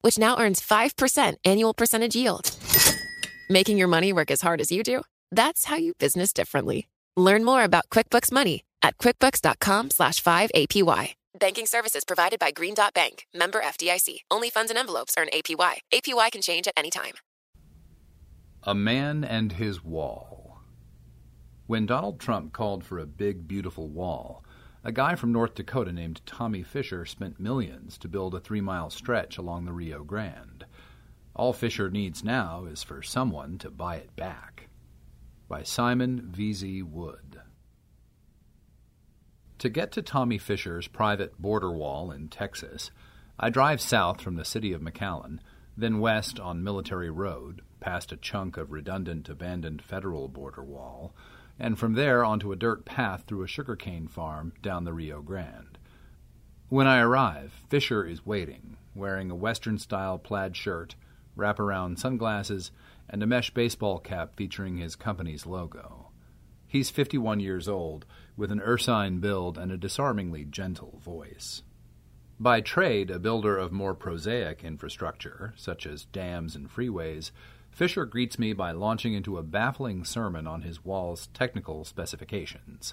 which now earns 5% annual percentage yield. Making your money work as hard as you do? That's how you business differently. Learn more about QuickBooks Money at quickbooks.com slash 5APY. Banking services provided by Green Dot Bank, member FDIC. Only funds and envelopes earn APY. APY can change at any time. A Man and His Wall. When Donald Trump called for a big, beautiful wall, a guy from North Dakota named Tommy Fisher spent millions to build a three mile stretch along the Rio Grande. All Fisher needs now is for someone to buy it back. By Simon V.Z. Wood. To get to Tommy Fisher's private border wall in Texas, I drive south from the city of McAllen, then west on Military Road, past a chunk of redundant abandoned federal border wall, and from there onto a dirt path through a sugarcane farm down the Rio Grande. When I arrive, Fisher is waiting, wearing a Western style plaid shirt, wraparound sunglasses, and a mesh baseball cap featuring his company's logo. He's 51 years old, with an ursine build and a disarmingly gentle voice. By trade, a builder of more prosaic infrastructure, such as dams and freeways, Fisher greets me by launching into a baffling sermon on his wall's technical specifications.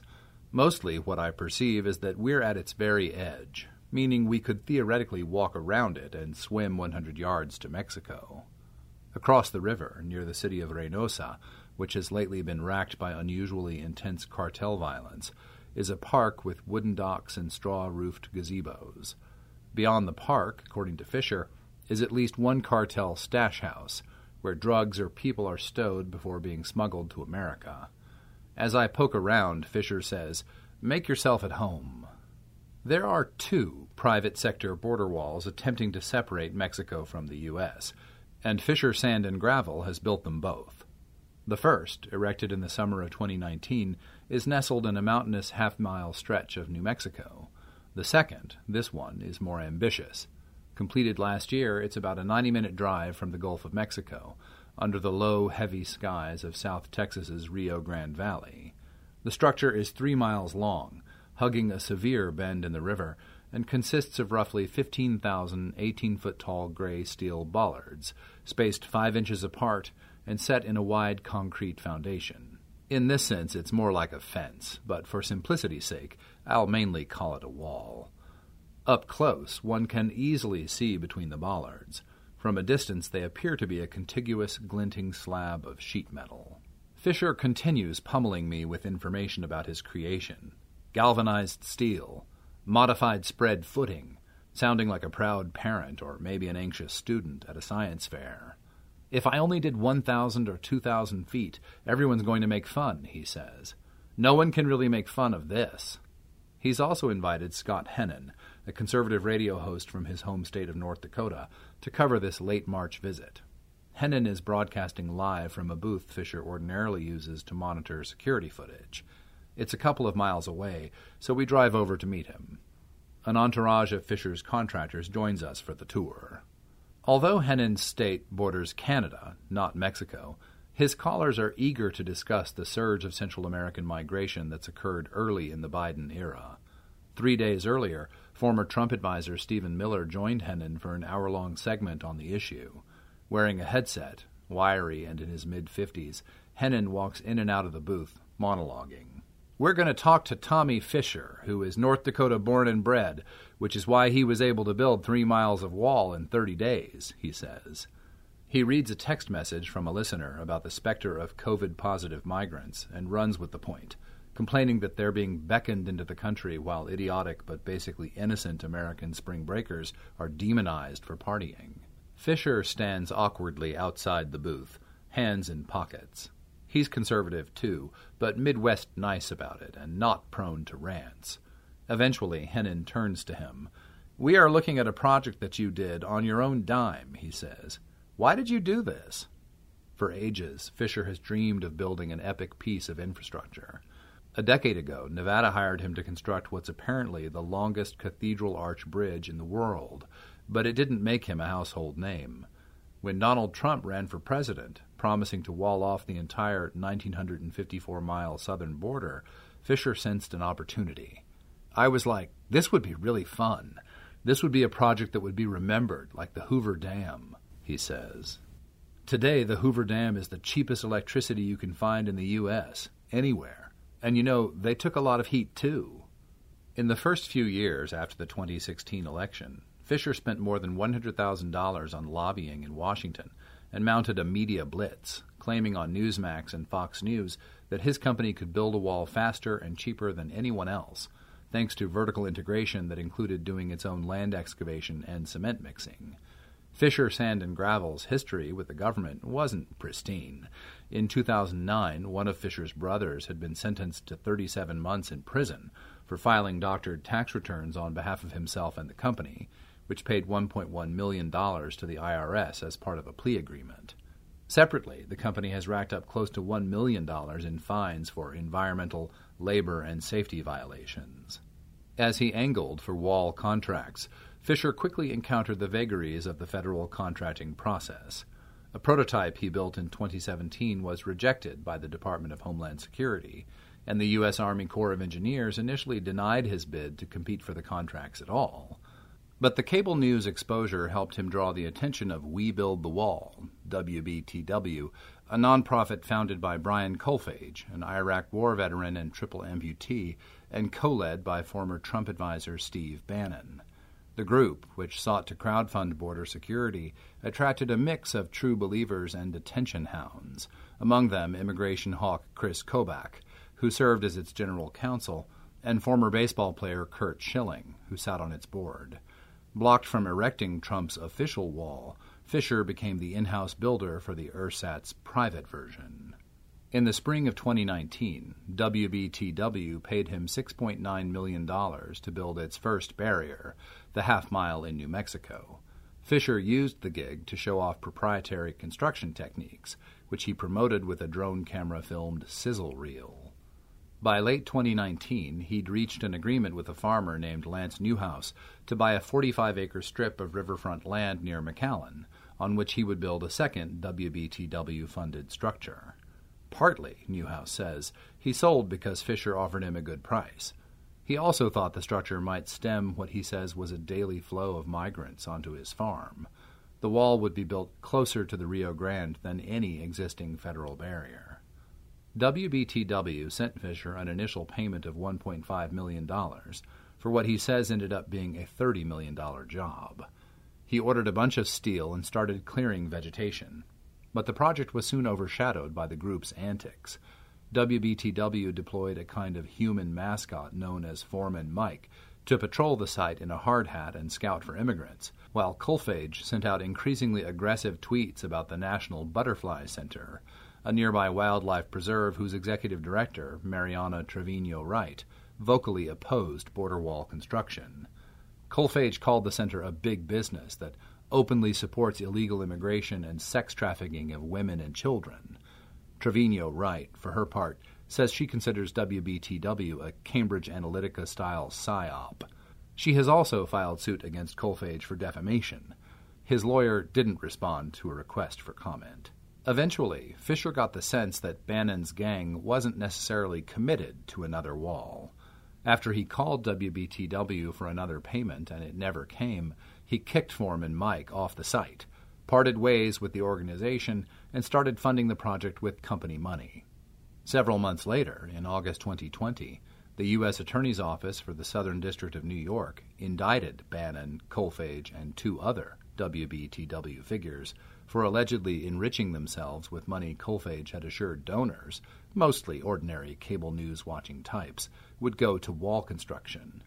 Mostly, what I perceive is that we're at its very edge, meaning we could theoretically walk around it and swim 100 yards to Mexico. Across the river, near the city of Reynosa, which has lately been racked by unusually intense cartel violence, is a park with wooden docks and straw roofed gazebos. Beyond the park, according to Fisher, is at least one cartel stash house, where drugs or people are stowed before being smuggled to America. As I poke around, Fisher says, Make yourself at home. There are two private sector border walls attempting to separate Mexico from the U.S., and Fisher Sand and Gravel has built them both. The first, erected in the summer of 2019, is nestled in a mountainous half mile stretch of New Mexico. The second, this one, is more ambitious. Completed last year, it's about a 90 minute drive from the Gulf of Mexico, under the low, heavy skies of South Texas's Rio Grande Valley. The structure is three miles long, hugging a severe bend in the river, and consists of roughly 15,000 18 foot tall gray steel bollards, spaced five inches apart and set in a wide concrete foundation. In this sense, it's more like a fence, but for simplicity's sake, I'll mainly call it a wall. Up close, one can easily see between the bollards. From a distance, they appear to be a contiguous, glinting slab of sheet metal. Fisher continues pummeling me with information about his creation galvanized steel, modified spread footing, sounding like a proud parent or maybe an anxious student at a science fair. If I only did 1,000 or 2,000 feet, everyone's going to make fun, he says. No one can really make fun of this. He's also invited Scott Hennen, a conservative radio host from his home state of North Dakota, to cover this late March visit. Hennen is broadcasting live from a booth Fisher ordinarily uses to monitor security footage. It's a couple of miles away, so we drive over to meet him. An entourage of Fisher's contractors joins us for the tour. Although Hennen's state borders Canada, not Mexico, his callers are eager to discuss the surge of Central American migration that's occurred early in the Biden era. Three days earlier, former Trump advisor Stephen Miller joined Hennen for an hour long segment on the issue. Wearing a headset, wiry and in his mid 50s, Hennen walks in and out of the booth, monologuing. We're going to talk to Tommy Fisher, who is North Dakota born and bred, which is why he was able to build three miles of wall in 30 days, he says. He reads a text message from a listener about the specter of COVID positive migrants and runs with the point, complaining that they're being beckoned into the country while idiotic but basically innocent American spring breakers are demonized for partying. Fisher stands awkwardly outside the booth, hands in pockets. He's conservative too, but Midwest nice about it and not prone to rants. Eventually, Hennen turns to him. We are looking at a project that you did on your own dime, he says. Why did you do this? For ages, Fisher has dreamed of building an epic piece of infrastructure. A decade ago, Nevada hired him to construct what's apparently the longest cathedral arch bridge in the world, but it didn't make him a household name. When Donald Trump ran for president, promising to wall off the entire 1,954 mile southern border, Fisher sensed an opportunity. I was like, this would be really fun. This would be a project that would be remembered, like the Hoover Dam, he says. Today, the Hoover Dam is the cheapest electricity you can find in the U.S., anywhere. And you know, they took a lot of heat too. In the first few years after the 2016 election, Fisher spent more than $100,000 on lobbying in Washington and mounted a media blitz, claiming on Newsmax and Fox News that his company could build a wall faster and cheaper than anyone else, thanks to vertical integration that included doing its own land excavation and cement mixing. Fisher Sand and Gravel's history with the government wasn't pristine. In 2009, one of Fisher's brothers had been sentenced to 37 months in prison for filing doctored tax returns on behalf of himself and the company, which paid $1.1 million to the IRS as part of a plea agreement. Separately, the company has racked up close to $1 million in fines for environmental, labor, and safety violations. As he angled for wall contracts, Fisher quickly encountered the vagaries of the federal contracting process. A prototype he built in 2017 was rejected by the Department of Homeland Security, and the U.S. Army Corps of Engineers initially denied his bid to compete for the contracts at all. But the cable news exposure helped him draw the attention of We Build the Wall, WBTW, a nonprofit founded by Brian Kolfage, an Iraq War veteran and triple amputee, and co led by former Trump advisor Steve Bannon. The group, which sought to crowdfund border security, attracted a mix of true believers and detention hounds, among them immigration hawk Chris Kobach, who served as its general counsel, and former baseball player Curt Schilling, who sat on its board. Blocked from erecting Trump's official wall, Fisher became the in house builder for the ersatz private version. In the spring of 2019, WBTW paid him $6.9 million to build its first barrier, the half mile in New Mexico. Fisher used the gig to show off proprietary construction techniques, which he promoted with a drone camera filmed sizzle reel. By late 2019, he'd reached an agreement with a farmer named Lance Newhouse to buy a 45 acre strip of riverfront land near McAllen, on which he would build a second WBTW funded structure. Partly, Newhouse says, he sold because Fisher offered him a good price. He also thought the structure might stem what he says was a daily flow of migrants onto his farm. The wall would be built closer to the Rio Grande than any existing federal barrier. WBTW sent Fisher an initial payment of $1.5 million for what he says ended up being a $30 million job. He ordered a bunch of steel and started clearing vegetation but the project was soon overshadowed by the group's antics. WBTW deployed a kind of human mascot known as Foreman Mike to patrol the site in a hard hat and scout for immigrants, while Kolfage sent out increasingly aggressive tweets about the National Butterfly Center, a nearby wildlife preserve whose executive director, Mariana Trevino Wright, vocally opposed border wall construction. Kolfage called the center a big business that openly supports illegal immigration and sex trafficking of women and children. Trevino Wright, for her part, says she considers WBTW a Cambridge Analytica style psyop. She has also filed suit against Kolfage for defamation. His lawyer didn't respond to a request for comment. Eventually, Fisher got the sense that Bannon's gang wasn't necessarily committed to another wall. After he called WBTW for another payment and it never came, he kicked Foreman Mike off the site, parted ways with the organization, and started funding the project with company money. Several months later, in August 2020, the U.S. Attorney's Office for the Southern District of New York indicted Bannon, Kolfage, and two other WBTW figures for allegedly enriching themselves with money Kolfage had assured donors, mostly ordinary cable news watching types, would go to wall construction.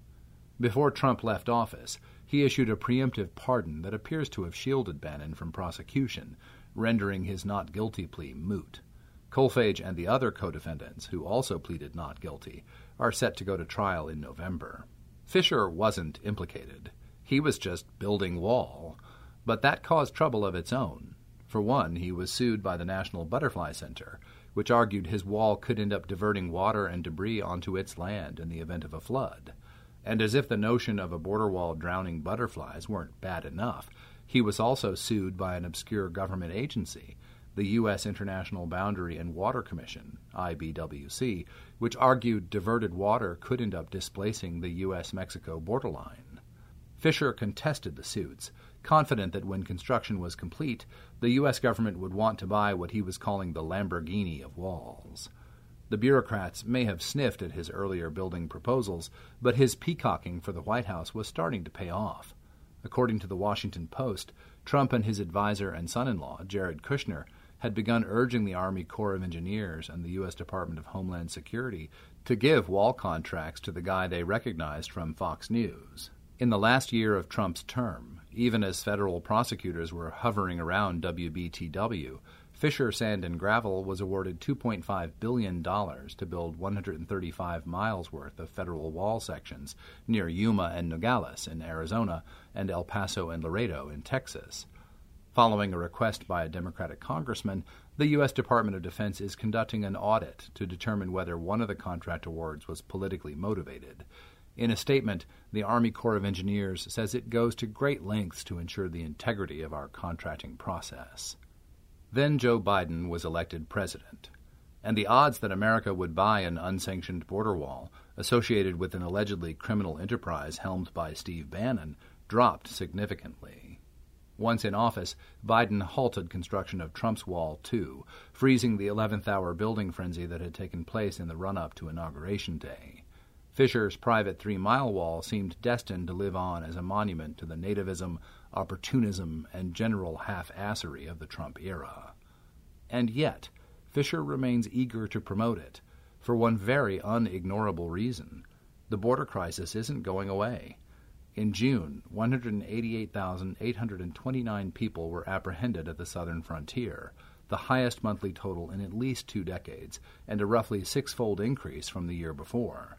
Before Trump left office, he issued a preemptive pardon that appears to have shielded Bannon from prosecution, rendering his not guilty plea moot. Kolfage and the other co defendants, who also pleaded not guilty, are set to go to trial in November. Fisher wasn't implicated. He was just building wall. But that caused trouble of its own. For one, he was sued by the National Butterfly Center, which argued his wall could end up diverting water and debris onto its land in the event of a flood. And as if the notion of a border wall drowning butterflies weren't bad enough, he was also sued by an obscure government agency, the U.S. International Boundary and Water Commission, IBWC, which argued diverted water could end up displacing the U.S. Mexico borderline. Fisher contested the suits, confident that when construction was complete, the U.S. government would want to buy what he was calling the Lamborghini of walls. The bureaucrats may have sniffed at his earlier building proposals, but his peacocking for the White House was starting to pay off. According to the Washington Post, Trump and his advisor and son in law, Jared Kushner, had begun urging the Army Corps of Engineers and the U.S. Department of Homeland Security to give wall contracts to the guy they recognized from Fox News. In the last year of Trump's term, even as federal prosecutors were hovering around WBTW, Fisher Sand and Gravel was awarded $2.5 billion to build 135 miles worth of federal wall sections near Yuma and Nogales in Arizona and El Paso and Laredo in Texas. Following a request by a Democratic congressman, the U.S. Department of Defense is conducting an audit to determine whether one of the contract awards was politically motivated. In a statement, the Army Corps of Engineers says it goes to great lengths to ensure the integrity of our contracting process. Then Joe Biden was elected president, and the odds that America would buy an unsanctioned border wall associated with an allegedly criminal enterprise helmed by Steve Bannon dropped significantly. Once in office, Biden halted construction of Trump's wall, too, freezing the 11th hour building frenzy that had taken place in the run up to Inauguration Day. Fisher's private three mile wall seemed destined to live on as a monument to the nativism, opportunism, and general half assery of the Trump era. And yet, Fisher remains eager to promote it, for one very unignorable reason the border crisis isn't going away. In June, 188,829 people were apprehended at the southern frontier, the highest monthly total in at least two decades, and a roughly six fold increase from the year before.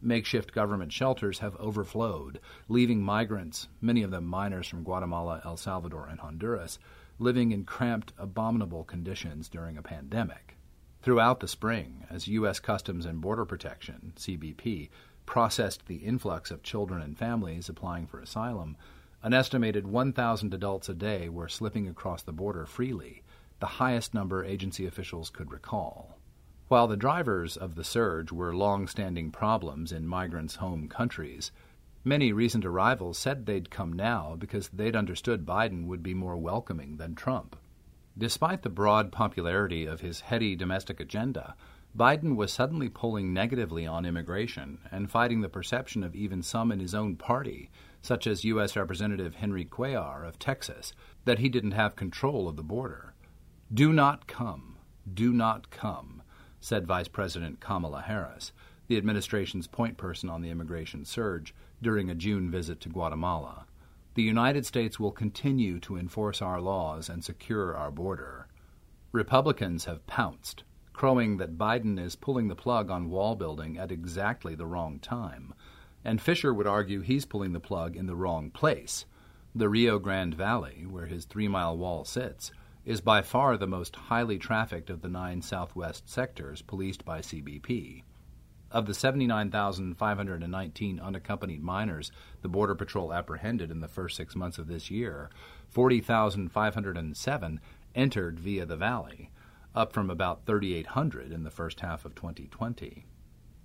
Makeshift government shelters have overflowed, leaving migrants, many of them minors from Guatemala, El Salvador, and Honduras, living in cramped, abominable conditions during a pandemic. Throughout the spring, as U.S. Customs and Border Protection, CBP, processed the influx of children and families applying for asylum, an estimated 1,000 adults a day were slipping across the border freely, the highest number agency officials could recall. While the drivers of the surge were long standing problems in migrants' home countries, many recent arrivals said they'd come now because they'd understood Biden would be more welcoming than Trump. Despite the broad popularity of his heady domestic agenda, Biden was suddenly polling negatively on immigration and fighting the perception of even some in his own party, such as U.S. Representative Henry Cuellar of Texas, that he didn't have control of the border. Do not come. Do not come said Vice President Kamala Harris, the administration's point person on the immigration surge, during a June visit to Guatemala. The United States will continue to enforce our laws and secure our border. Republicans have pounced, crowing that Biden is pulling the plug on wall building at exactly the wrong time. And Fisher would argue he's pulling the plug in the wrong place. The Rio Grande Valley, where his three mile wall sits, is by far the most highly trafficked of the nine southwest sectors policed by CBP. Of the 79,519 unaccompanied minors the Border Patrol apprehended in the first six months of this year, 40,507 entered via the valley, up from about 3,800 in the first half of 2020.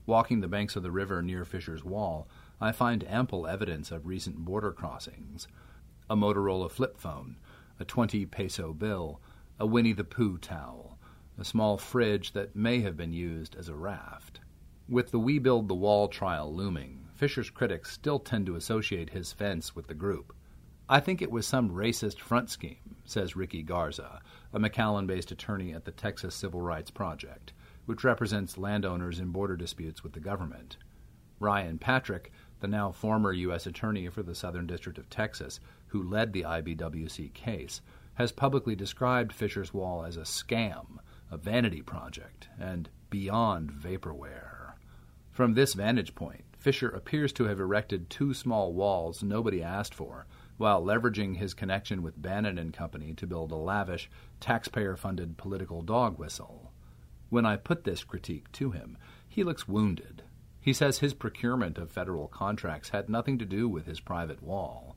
Walking the banks of the river near Fisher's Wall, I find ample evidence of recent border crossings. A Motorola flip phone, a 20 peso bill, a Winnie the Pooh towel, a small fridge that may have been used as a raft. With the We Build the Wall trial looming, Fisher's critics still tend to associate his fence with the group. I think it was some racist front scheme, says Ricky Garza, a McAllen based attorney at the Texas Civil Rights Project, which represents landowners in border disputes with the government. Ryan Patrick, the now former U.S. Attorney for the Southern District of Texas, who led the IBWC case, has publicly described Fisher's Wall as a scam, a vanity project, and beyond vaporware. From this vantage point, Fisher appears to have erected two small walls nobody asked for, while leveraging his connection with Bannon and Company to build a lavish, taxpayer funded political dog whistle. When I put this critique to him, he looks wounded. He says his procurement of federal contracts had nothing to do with his private wall.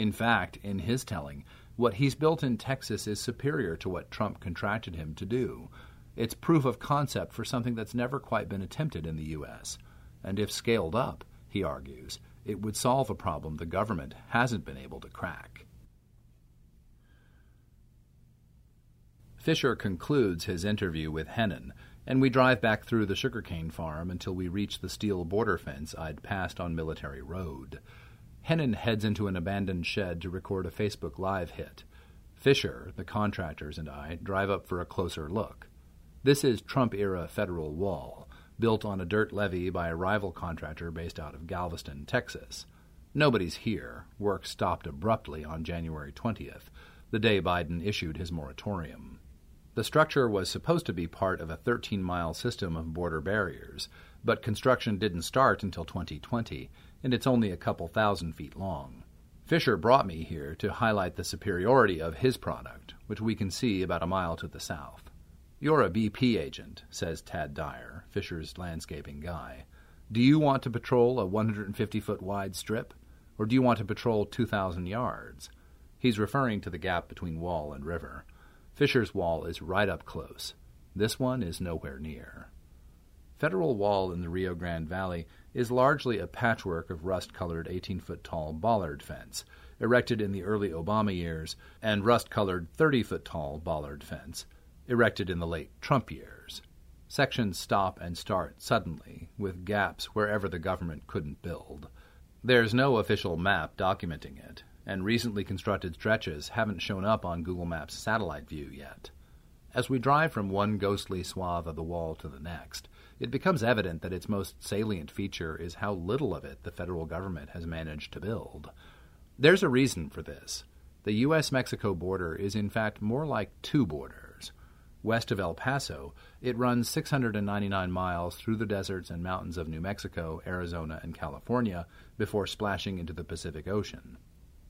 In fact, in his telling, what he's built in Texas is superior to what Trump contracted him to do. It's proof of concept for something that's never quite been attempted in the U.S. And if scaled up, he argues, it would solve a problem the government hasn't been able to crack. Fisher concludes his interview with Hennen, and we drive back through the sugarcane farm until we reach the steel border fence I'd passed on Military Road. Hennen heads into an abandoned shed to record a Facebook Live hit. Fisher, the contractors, and I drive up for a closer look. This is Trump era federal wall, built on a dirt levee by a rival contractor based out of Galveston, Texas. Nobody's here. Work stopped abruptly on January 20th, the day Biden issued his moratorium. The structure was supposed to be part of a 13 mile system of border barriers, but construction didn't start until 2020, and it's only a couple thousand feet long. Fisher brought me here to highlight the superiority of his product, which we can see about a mile to the south. You're a BP agent, says Tad Dyer, Fisher's landscaping guy. Do you want to patrol a 150 foot wide strip, or do you want to patrol 2,000 yards? He's referring to the gap between wall and river. Fisher's wall is right up close. This one is nowhere near. Federal Wall in the Rio Grande Valley is largely a patchwork of rust colored 18 foot tall bollard fence, erected in the early Obama years, and rust colored 30 foot tall bollard fence, erected in the late Trump years. Sections stop and start suddenly, with gaps wherever the government couldn't build. There's no official map documenting it, and recently constructed stretches haven't shown up on Google Maps satellite view yet. As we drive from one ghostly swath of the wall to the next, it becomes evident that its most salient feature is how little of it the federal government has managed to build. There's a reason for this. The U.S. Mexico border is in fact more like two borders. West of El Paso, it runs 699 miles through the deserts and mountains of New Mexico, Arizona, and California before splashing into the Pacific Ocean.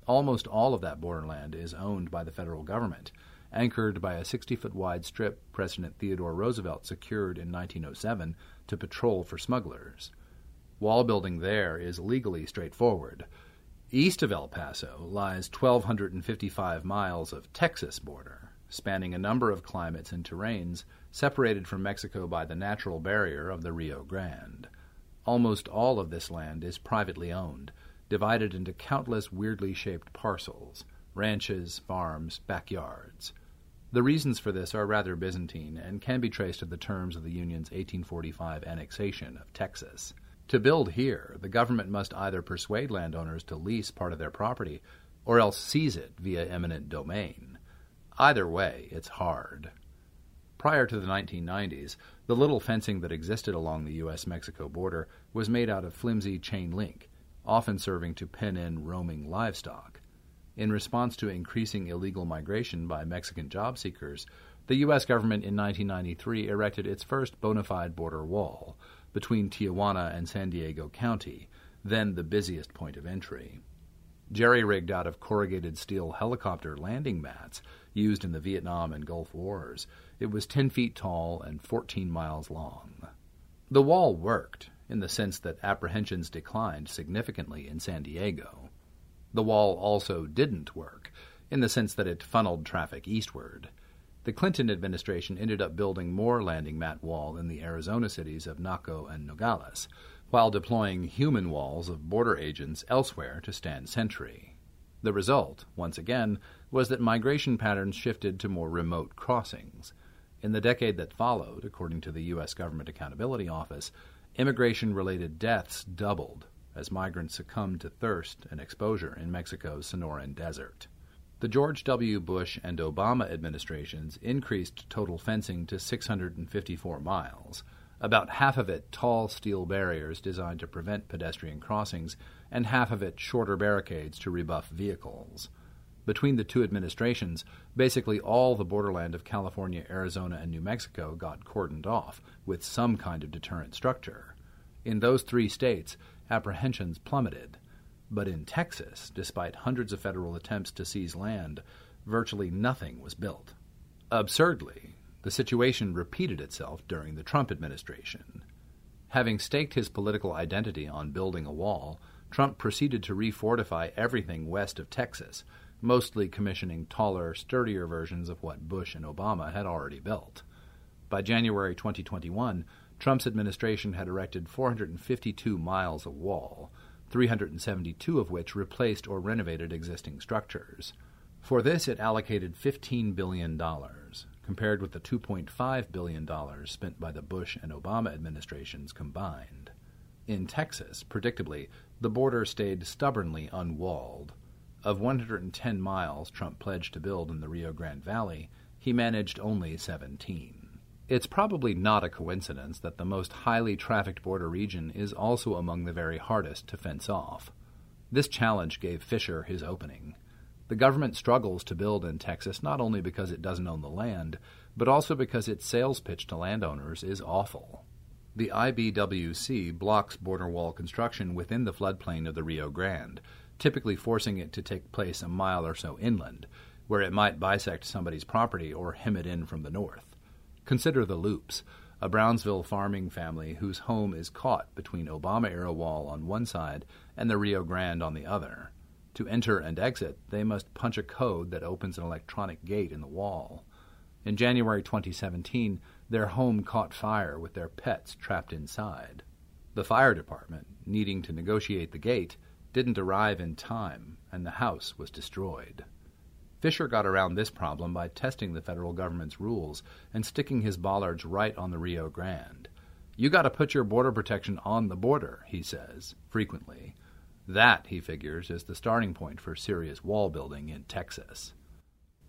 Almost all of that borderland is owned by the federal government, anchored by a 60 foot wide strip President Theodore Roosevelt secured in 1907 to patrol for smugglers. Wall building there is legally straightforward. East of El Paso lies 1,255 miles of Texas border spanning a number of climates and terrains, separated from Mexico by the natural barrier of the Rio Grande. Almost all of this land is privately owned, divided into countless weirdly shaped parcels ranches, farms, backyards. The reasons for this are rather Byzantine and can be traced to the terms of the Union's 1845 annexation of Texas. To build here, the government must either persuade landowners to lease part of their property or else seize it via eminent domain. Either way, it's hard. Prior to the 1990s, the little fencing that existed along the U.S. Mexico border was made out of flimsy chain link, often serving to pen in roaming livestock. In response to increasing illegal migration by Mexican job seekers, the U.S. government in 1993 erected its first bona fide border wall between Tijuana and San Diego County, then the busiest point of entry. Jerry rigged out of corrugated steel helicopter landing mats, used in the Vietnam and Gulf Wars. It was 10 feet tall and 14 miles long. The wall worked, in the sense that apprehensions declined significantly in San Diego. The wall also didn't work, in the sense that it funneled traffic eastward. The Clinton administration ended up building more landing mat wall in the Arizona cities of Naco and Nogales, while deploying human walls of border agents elsewhere to stand sentry. The result, once again, was that migration patterns shifted to more remote crossings. In the decade that followed, according to the U.S. Government Accountability Office, immigration related deaths doubled as migrants succumbed to thirst and exposure in Mexico's Sonoran Desert. The George W. Bush and Obama administrations increased total fencing to 654 miles, about half of it tall steel barriers designed to prevent pedestrian crossings, and half of it shorter barricades to rebuff vehicles. Between the two administrations, basically all the borderland of California, Arizona, and New Mexico got cordoned off with some kind of deterrent structure. In those three states, apprehensions plummeted. But in Texas, despite hundreds of federal attempts to seize land, virtually nothing was built. Absurdly, the situation repeated itself during the Trump administration. Having staked his political identity on building a wall, Trump proceeded to refortify everything west of Texas, mostly commissioning taller, sturdier versions of what Bush and Obama had already built. By January 2021, Trump's administration had erected 452 miles of wall, 372 of which replaced or renovated existing structures. For this, it allocated $15 billion, compared with the $2.5 billion spent by the Bush and Obama administrations combined. In Texas, predictably, the border stayed stubbornly unwalled. Of 110 miles Trump pledged to build in the Rio Grande Valley, he managed only 17. It's probably not a coincidence that the most highly trafficked border region is also among the very hardest to fence off. This challenge gave Fisher his opening. The government struggles to build in Texas not only because it doesn't own the land, but also because its sales pitch to landowners is awful. The IBWC blocks border wall construction within the floodplain of the Rio Grande, typically forcing it to take place a mile or so inland, where it might bisect somebody's property or hem it in from the north. Consider the Loops, a Brownsville farming family whose home is caught between Obama era wall on one side and the Rio Grande on the other. To enter and exit, they must punch a code that opens an electronic gate in the wall. In January 2017, their home caught fire with their pets trapped inside. The fire department, needing to negotiate the gate, didn't arrive in time, and the house was destroyed. Fisher got around this problem by testing the federal government's rules and sticking his bollards right on the Rio Grande. You got to put your border protection on the border, he says, frequently. That, he figures, is the starting point for serious wall building in Texas.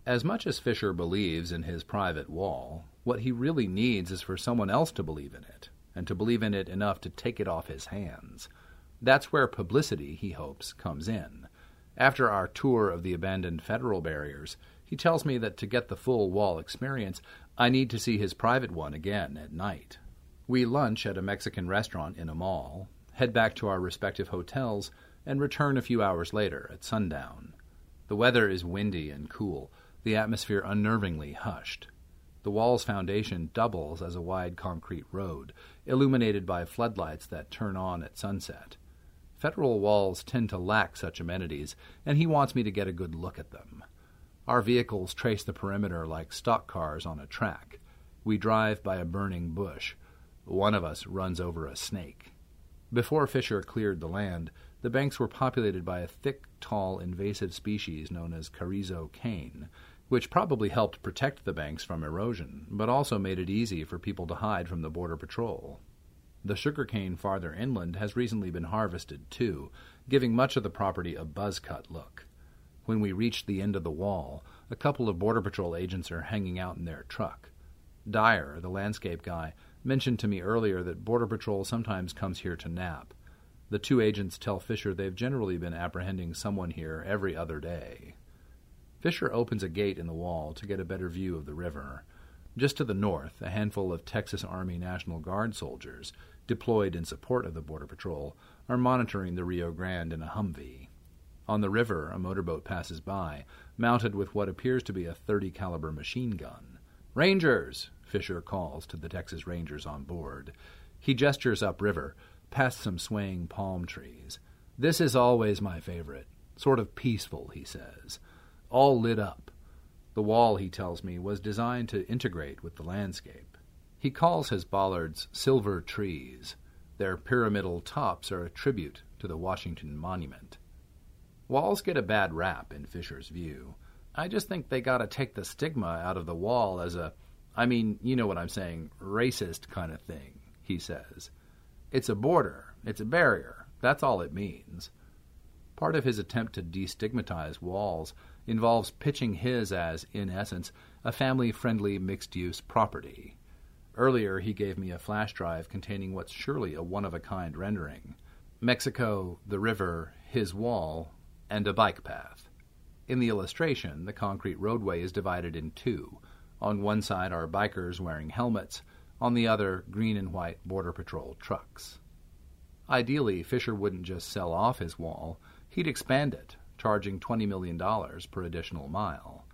As much as Fisher believes in his private wall, what he really needs is for someone else to believe in it, and to believe in it enough to take it off his hands. That's where publicity, he hopes, comes in. After our tour of the abandoned federal barriers, he tells me that to get the full wall experience, I need to see his private one again at night. We lunch at a Mexican restaurant in a mall, head back to our respective hotels, and return a few hours later at sundown. The weather is windy and cool, the atmosphere unnervingly hushed. The wall's foundation doubles as a wide concrete road, illuminated by floodlights that turn on at sunset. Federal walls tend to lack such amenities, and he wants me to get a good look at them. Our vehicles trace the perimeter like stock cars on a track. We drive by a burning bush. One of us runs over a snake. Before Fisher cleared the land, the banks were populated by a thick, tall, invasive species known as carrizo cane, which probably helped protect the banks from erosion, but also made it easy for people to hide from the Border Patrol. The sugarcane farther inland has recently been harvested, too, giving much of the property a buzz-cut look. When we reach the end of the wall, a couple of Border Patrol agents are hanging out in their truck. Dyer, the landscape guy, mentioned to me earlier that Border Patrol sometimes comes here to nap. The two agents tell Fisher they've generally been apprehending someone here every other day. Fisher opens a gate in the wall to get a better view of the river. Just to the north, a handful of Texas Army National Guard soldiers deployed in support of the Border Patrol, are monitoring the Rio Grande in a Humvee. On the river, a motorboat passes by, mounted with what appears to be a 30 caliber machine gun. Rangers! Fisher calls to the Texas Rangers on board. He gestures upriver, past some swaying palm trees. This is always my favorite. Sort of peaceful, he says. All lit up. The wall, he tells me, was designed to integrate with the landscape. He calls his bollards silver trees. Their pyramidal tops are a tribute to the Washington Monument. Walls get a bad rap, in Fisher's view. I just think they gotta take the stigma out of the wall as a, I mean, you know what I'm saying, racist kind of thing, he says. It's a border, it's a barrier, that's all it means. Part of his attempt to destigmatize walls involves pitching his as, in essence, a family friendly mixed use property. Earlier, he gave me a flash drive containing what's surely a one of a kind rendering Mexico, the river, his wall, and a bike path. In the illustration, the concrete roadway is divided in two. On one side are bikers wearing helmets, on the other, green and white Border Patrol trucks. Ideally, Fisher wouldn't just sell off his wall, He'd expand it, charging $20 million per additional mile.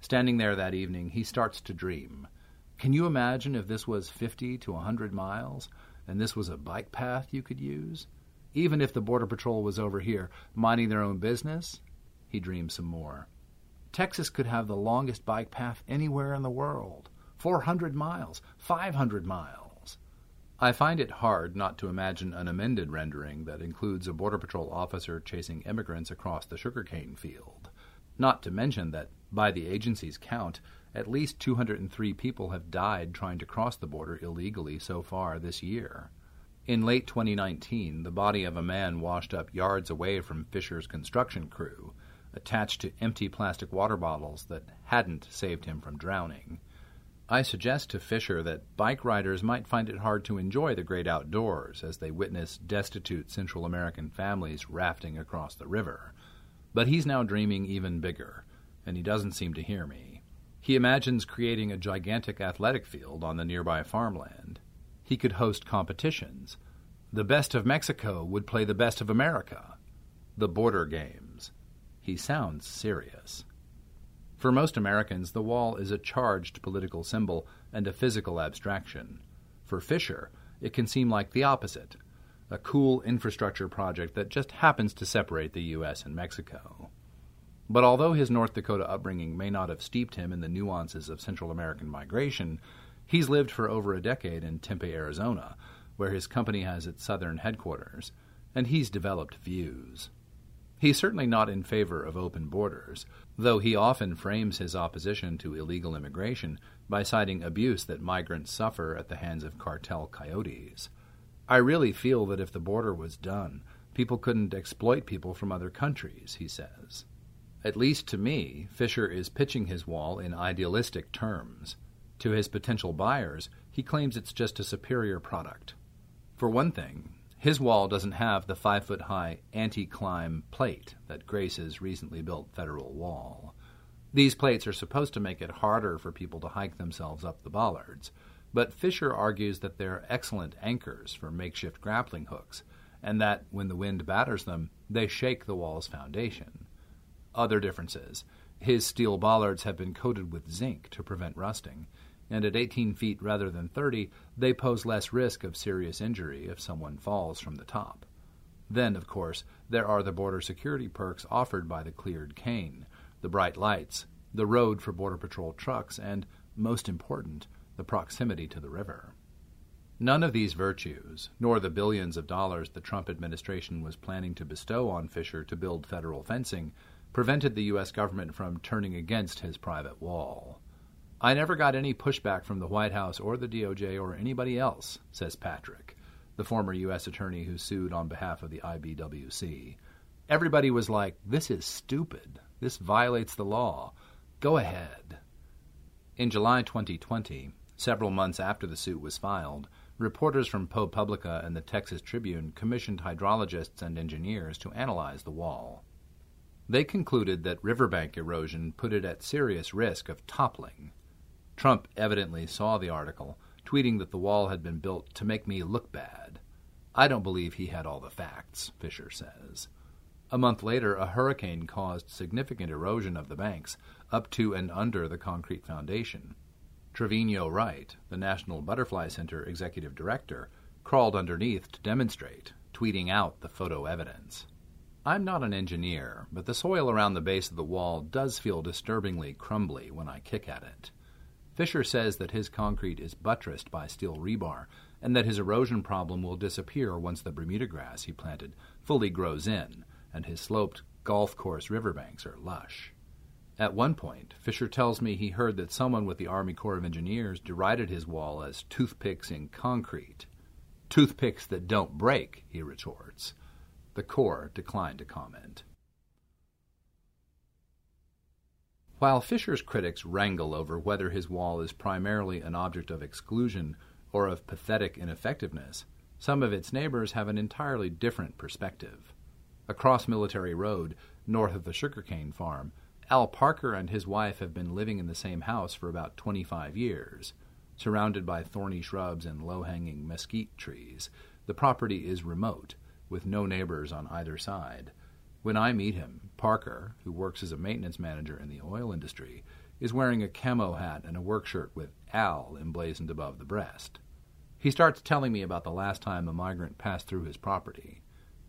Standing there that evening, he starts to dream. Can you imagine if this was 50 to 100 miles, and this was a bike path you could use? Even if the Border Patrol was over here, minding their own business? He dreamed some more. Texas could have the longest bike path anywhere in the world 400 miles, 500 miles. I find it hard not to imagine an amended rendering that includes a Border Patrol officer chasing immigrants across the sugarcane field. Not to mention that, by the agency's count, at least 203 people have died trying to cross the border illegally so far this year. In late 2019, the body of a man washed up yards away from Fisher's construction crew, attached to empty plastic water bottles that hadn't saved him from drowning. I suggest to Fisher that bike riders might find it hard to enjoy the great outdoors as they witness destitute Central American families rafting across the river. But he's now dreaming even bigger, and he doesn't seem to hear me. He imagines creating a gigantic athletic field on the nearby farmland he could host competitions. The best of Mexico would play the best of America. The border games. He sounds serious. For most Americans, the wall is a charged political symbol and a physical abstraction. For Fisher, it can seem like the opposite a cool infrastructure project that just happens to separate the U.S. and Mexico. But although his North Dakota upbringing may not have steeped him in the nuances of Central American migration, He's lived for over a decade in Tempe, Arizona, where his company has its southern headquarters, and he's developed views. He's certainly not in favor of open borders, though he often frames his opposition to illegal immigration by citing abuse that migrants suffer at the hands of cartel coyotes. I really feel that if the border was done, people couldn't exploit people from other countries, he says. At least to me, Fisher is pitching his wall in idealistic terms. To his potential buyers, he claims it's just a superior product. For one thing, his wall doesn't have the five foot high anti climb plate that graces recently built Federal Wall. These plates are supposed to make it harder for people to hike themselves up the bollards, but Fisher argues that they're excellent anchors for makeshift grappling hooks, and that when the wind batters them, they shake the wall's foundation. Other differences his steel bollards have been coated with zinc to prevent rusting, and at 18 feet rather than 30, they pose less risk of serious injury if someone falls from the top. Then, of course, there are the border security perks offered by the cleared cane, the bright lights, the road for Border Patrol trucks, and, most important, the proximity to the river. None of these virtues, nor the billions of dollars the Trump administration was planning to bestow on Fisher to build federal fencing, prevented the U.S. government from turning against his private wall. I never got any pushback from the White House or the DOJ or anybody else, says Patrick, the former U.S. attorney who sued on behalf of the IBWC. Everybody was like, this is stupid. This violates the law. Go ahead. In July 2020, several months after the suit was filed, reporters from ProPublica and the Texas Tribune commissioned hydrologists and engineers to analyze the wall. They concluded that riverbank erosion put it at serious risk of toppling Trump evidently saw the article, tweeting that the wall had been built to make me look bad. I don't believe he had all the facts, Fisher says. A month later, a hurricane caused significant erosion of the banks up to and under the concrete foundation. Trevino Wright, the National Butterfly Center executive director, crawled underneath to demonstrate, tweeting out the photo evidence. I'm not an engineer, but the soil around the base of the wall does feel disturbingly crumbly when I kick at it. Fisher says that his concrete is buttressed by steel rebar and that his erosion problem will disappear once the Bermuda grass he planted fully grows in and his sloped golf course riverbanks are lush. At one point, Fisher tells me he heard that someone with the Army Corps of Engineers derided his wall as toothpicks in concrete. Toothpicks that don't break, he retorts. The Corps declined to comment. While Fisher's critics wrangle over whether his wall is primarily an object of exclusion or of pathetic ineffectiveness, some of its neighbors have an entirely different perspective. Across Military Road, north of the sugarcane farm, Al Parker and his wife have been living in the same house for about 25 years. Surrounded by thorny shrubs and low hanging mesquite trees, the property is remote, with no neighbors on either side. When I meet him, Parker, who works as a maintenance manager in the oil industry, is wearing a camo hat and a work shirt with Al emblazoned above the breast. He starts telling me about the last time a migrant passed through his property.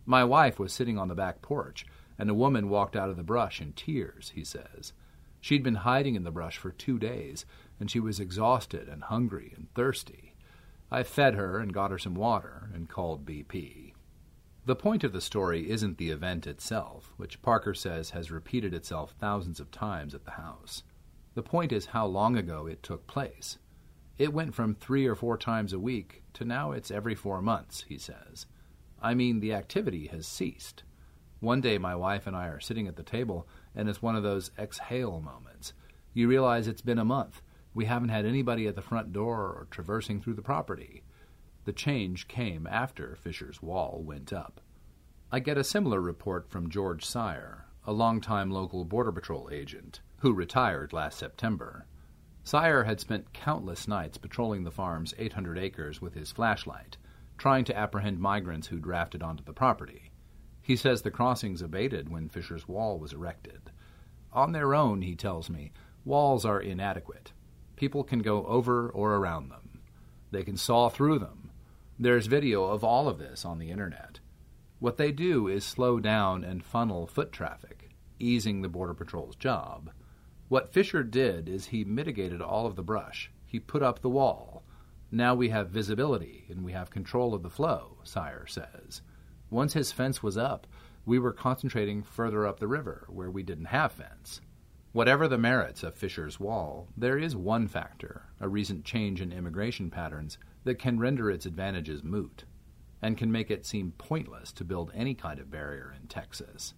My wife was sitting on the back porch, and a woman walked out of the brush in tears, he says. She'd been hiding in the brush for two days, and she was exhausted and hungry and thirsty. I fed her and got her some water and called BP. The point of the story isn't the event itself, which Parker says has repeated itself thousands of times at the house. The point is how long ago it took place. It went from three or four times a week to now it's every four months, he says. I mean, the activity has ceased. One day my wife and I are sitting at the table, and it's one of those exhale moments. You realize it's been a month. We haven't had anybody at the front door or traversing through the property. The change came after Fisher's wall went up. I get a similar report from George Sire, a longtime local Border Patrol agent who retired last September. Sire had spent countless nights patrolling the farm's 800 acres with his flashlight, trying to apprehend migrants who drafted onto the property. He says the crossings abated when Fisher's Wall was erected. On their own, he tells me, walls are inadequate. People can go over or around them. They can saw through them. There's video of all of this on the internet. What they do is slow down and funnel foot traffic, easing the Border Patrol's job. What Fisher did is he mitigated all of the brush. He put up the wall. Now we have visibility and we have control of the flow, Sire says. Once his fence was up, we were concentrating further up the river where we didn't have fence. Whatever the merits of Fisher's Wall, there is one factor, a recent change in immigration patterns, that can render its advantages moot, and can make it seem pointless to build any kind of barrier in Texas.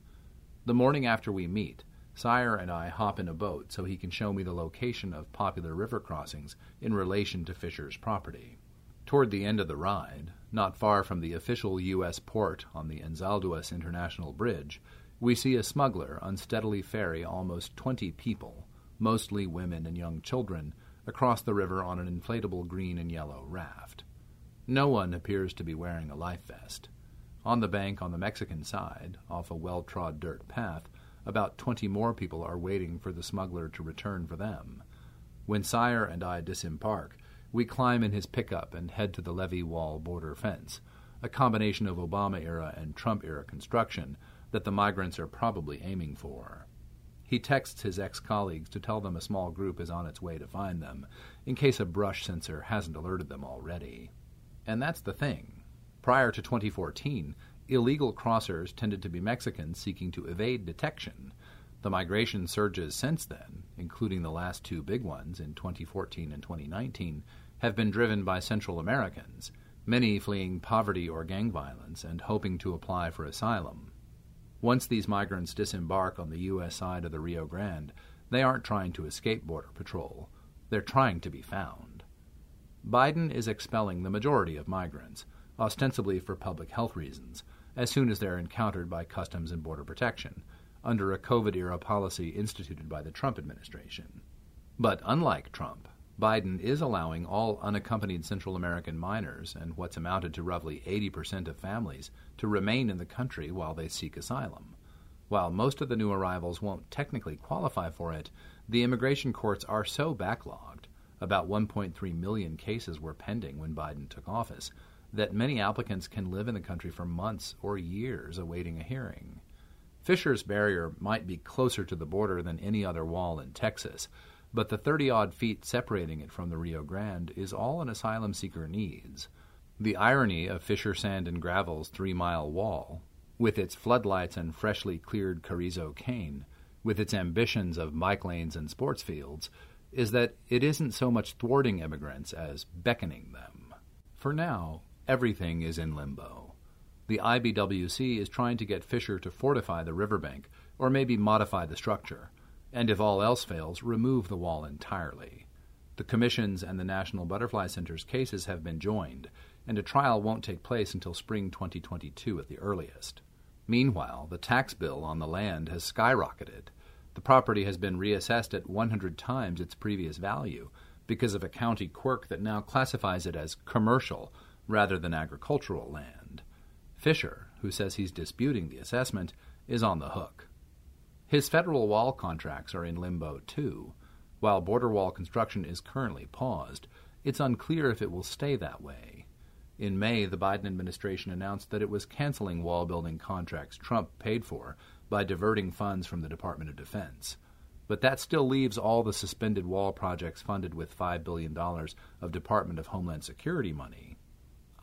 The morning after we meet, Sire and I hop in a boat so he can show me the location of popular river crossings in relation to Fisher's property. Toward the end of the ride, not far from the official U.S. port on the Anzalduas International Bridge, we see a smuggler unsteadily ferry almost twenty people, mostly women and young children, across the river on an inflatable green and yellow raft. No one appears to be wearing a life vest. On the bank on the Mexican side, off a well trod dirt path, about twenty more people are waiting for the smuggler to return for them. When Sire and I disembark, we climb in his pickup and head to the levee wall border fence, a combination of Obama era and Trump era construction that the migrants are probably aiming for. He texts his ex colleagues to tell them a small group is on its way to find them, in case a brush sensor hasn't alerted them already. And that's the thing. Prior to 2014, illegal crossers tended to be Mexicans seeking to evade detection. The migration surges since then, including the last two big ones in 2014 and 2019, have been driven by Central Americans, many fleeing poverty or gang violence and hoping to apply for asylum. Once these migrants disembark on the U.S. side of the Rio Grande, they aren't trying to escape Border Patrol. They're trying to be found. Biden is expelling the majority of migrants, ostensibly for public health reasons, as soon as they're encountered by Customs and Border Protection, under a COVID era policy instituted by the Trump administration. But unlike Trump, Biden is allowing all unaccompanied Central American minors and what's amounted to roughly 80% of families to remain in the country while they seek asylum. While most of the new arrivals won't technically qualify for it, the immigration courts are so backlogged about 1.3 million cases were pending when Biden took office that many applicants can live in the country for months or years awaiting a hearing. Fisher's barrier might be closer to the border than any other wall in Texas, but the 30 odd feet separating it from the Rio Grande is all an asylum seeker needs. The irony of Fisher Sand and Gravel's three mile wall, with its floodlights and freshly cleared Carrizo cane, with its ambitions of bike lanes and sports fields, is that it isn't so much thwarting immigrants as beckoning them. For now, Everything is in limbo. The IBWC is trying to get Fisher to fortify the riverbank, or maybe modify the structure, and if all else fails, remove the wall entirely. The Commission's and the National Butterfly Center's cases have been joined, and a trial won't take place until spring 2022 at the earliest. Meanwhile, the tax bill on the land has skyrocketed. The property has been reassessed at 100 times its previous value because of a county quirk that now classifies it as commercial rather than agricultural land. Fisher, who says he's disputing the assessment, is on the hook. His federal wall contracts are in limbo, too. While border wall construction is currently paused, it's unclear if it will stay that way. In May, the Biden administration announced that it was canceling wall building contracts Trump paid for by diverting funds from the Department of Defense. But that still leaves all the suspended wall projects funded with $5 billion of Department of Homeland Security money.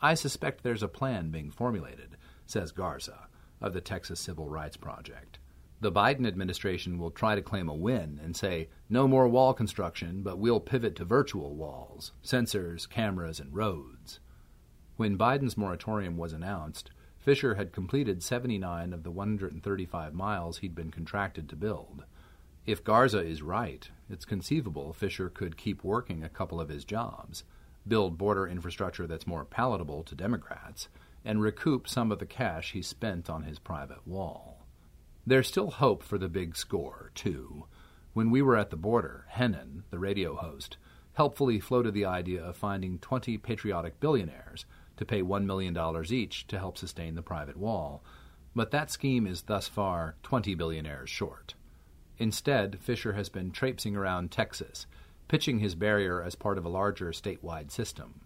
I suspect there's a plan being formulated, says Garza of the Texas Civil Rights Project. The Biden administration will try to claim a win and say, no more wall construction, but we'll pivot to virtual walls, sensors, cameras, and roads. When Biden's moratorium was announced, Fisher had completed 79 of the 135 miles he'd been contracted to build. If Garza is right, it's conceivable Fisher could keep working a couple of his jobs, build border infrastructure that's more palatable to Democrats, and recoup some of the cash he spent on his private wall. There's still hope for the big score, too. When we were at the border, Hennen, the radio host, helpfully floated the idea of finding 20 patriotic billionaires to pay $1 million each to help sustain the private wall. But that scheme is thus far 20 billionaires short. Instead, Fisher has been traipsing around Texas, pitching his barrier as part of a larger statewide system.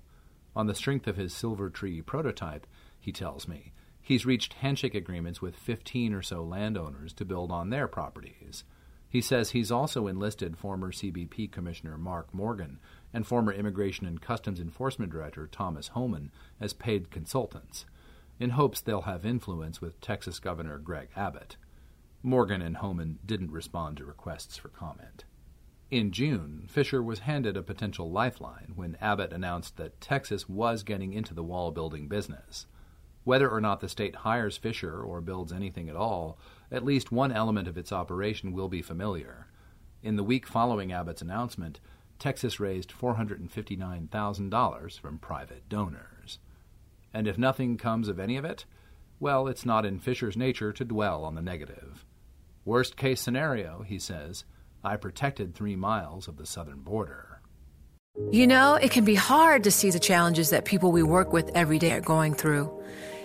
On the strength of his Silver Tree prototype, he tells me, he's reached handshake agreements with 15 or so landowners to build on their properties. He says he's also enlisted former CBP Commissioner Mark Morgan and former Immigration and Customs Enforcement Director Thomas Homan as paid consultants, in hopes they'll have influence with Texas Governor Greg Abbott. Morgan and Homan didn't respond to requests for comment. In June, Fisher was handed a potential lifeline when Abbott announced that Texas was getting into the wall building business. Whether or not the state hires Fisher or builds anything at all, at least one element of its operation will be familiar. In the week following Abbott's announcement, Texas raised $459,000 from private donors. And if nothing comes of any of it, well, it's not in Fisher's nature to dwell on the negative. Worst case scenario, he says, I protected three miles of the southern border. You know, it can be hard to see the challenges that people we work with every day are going through.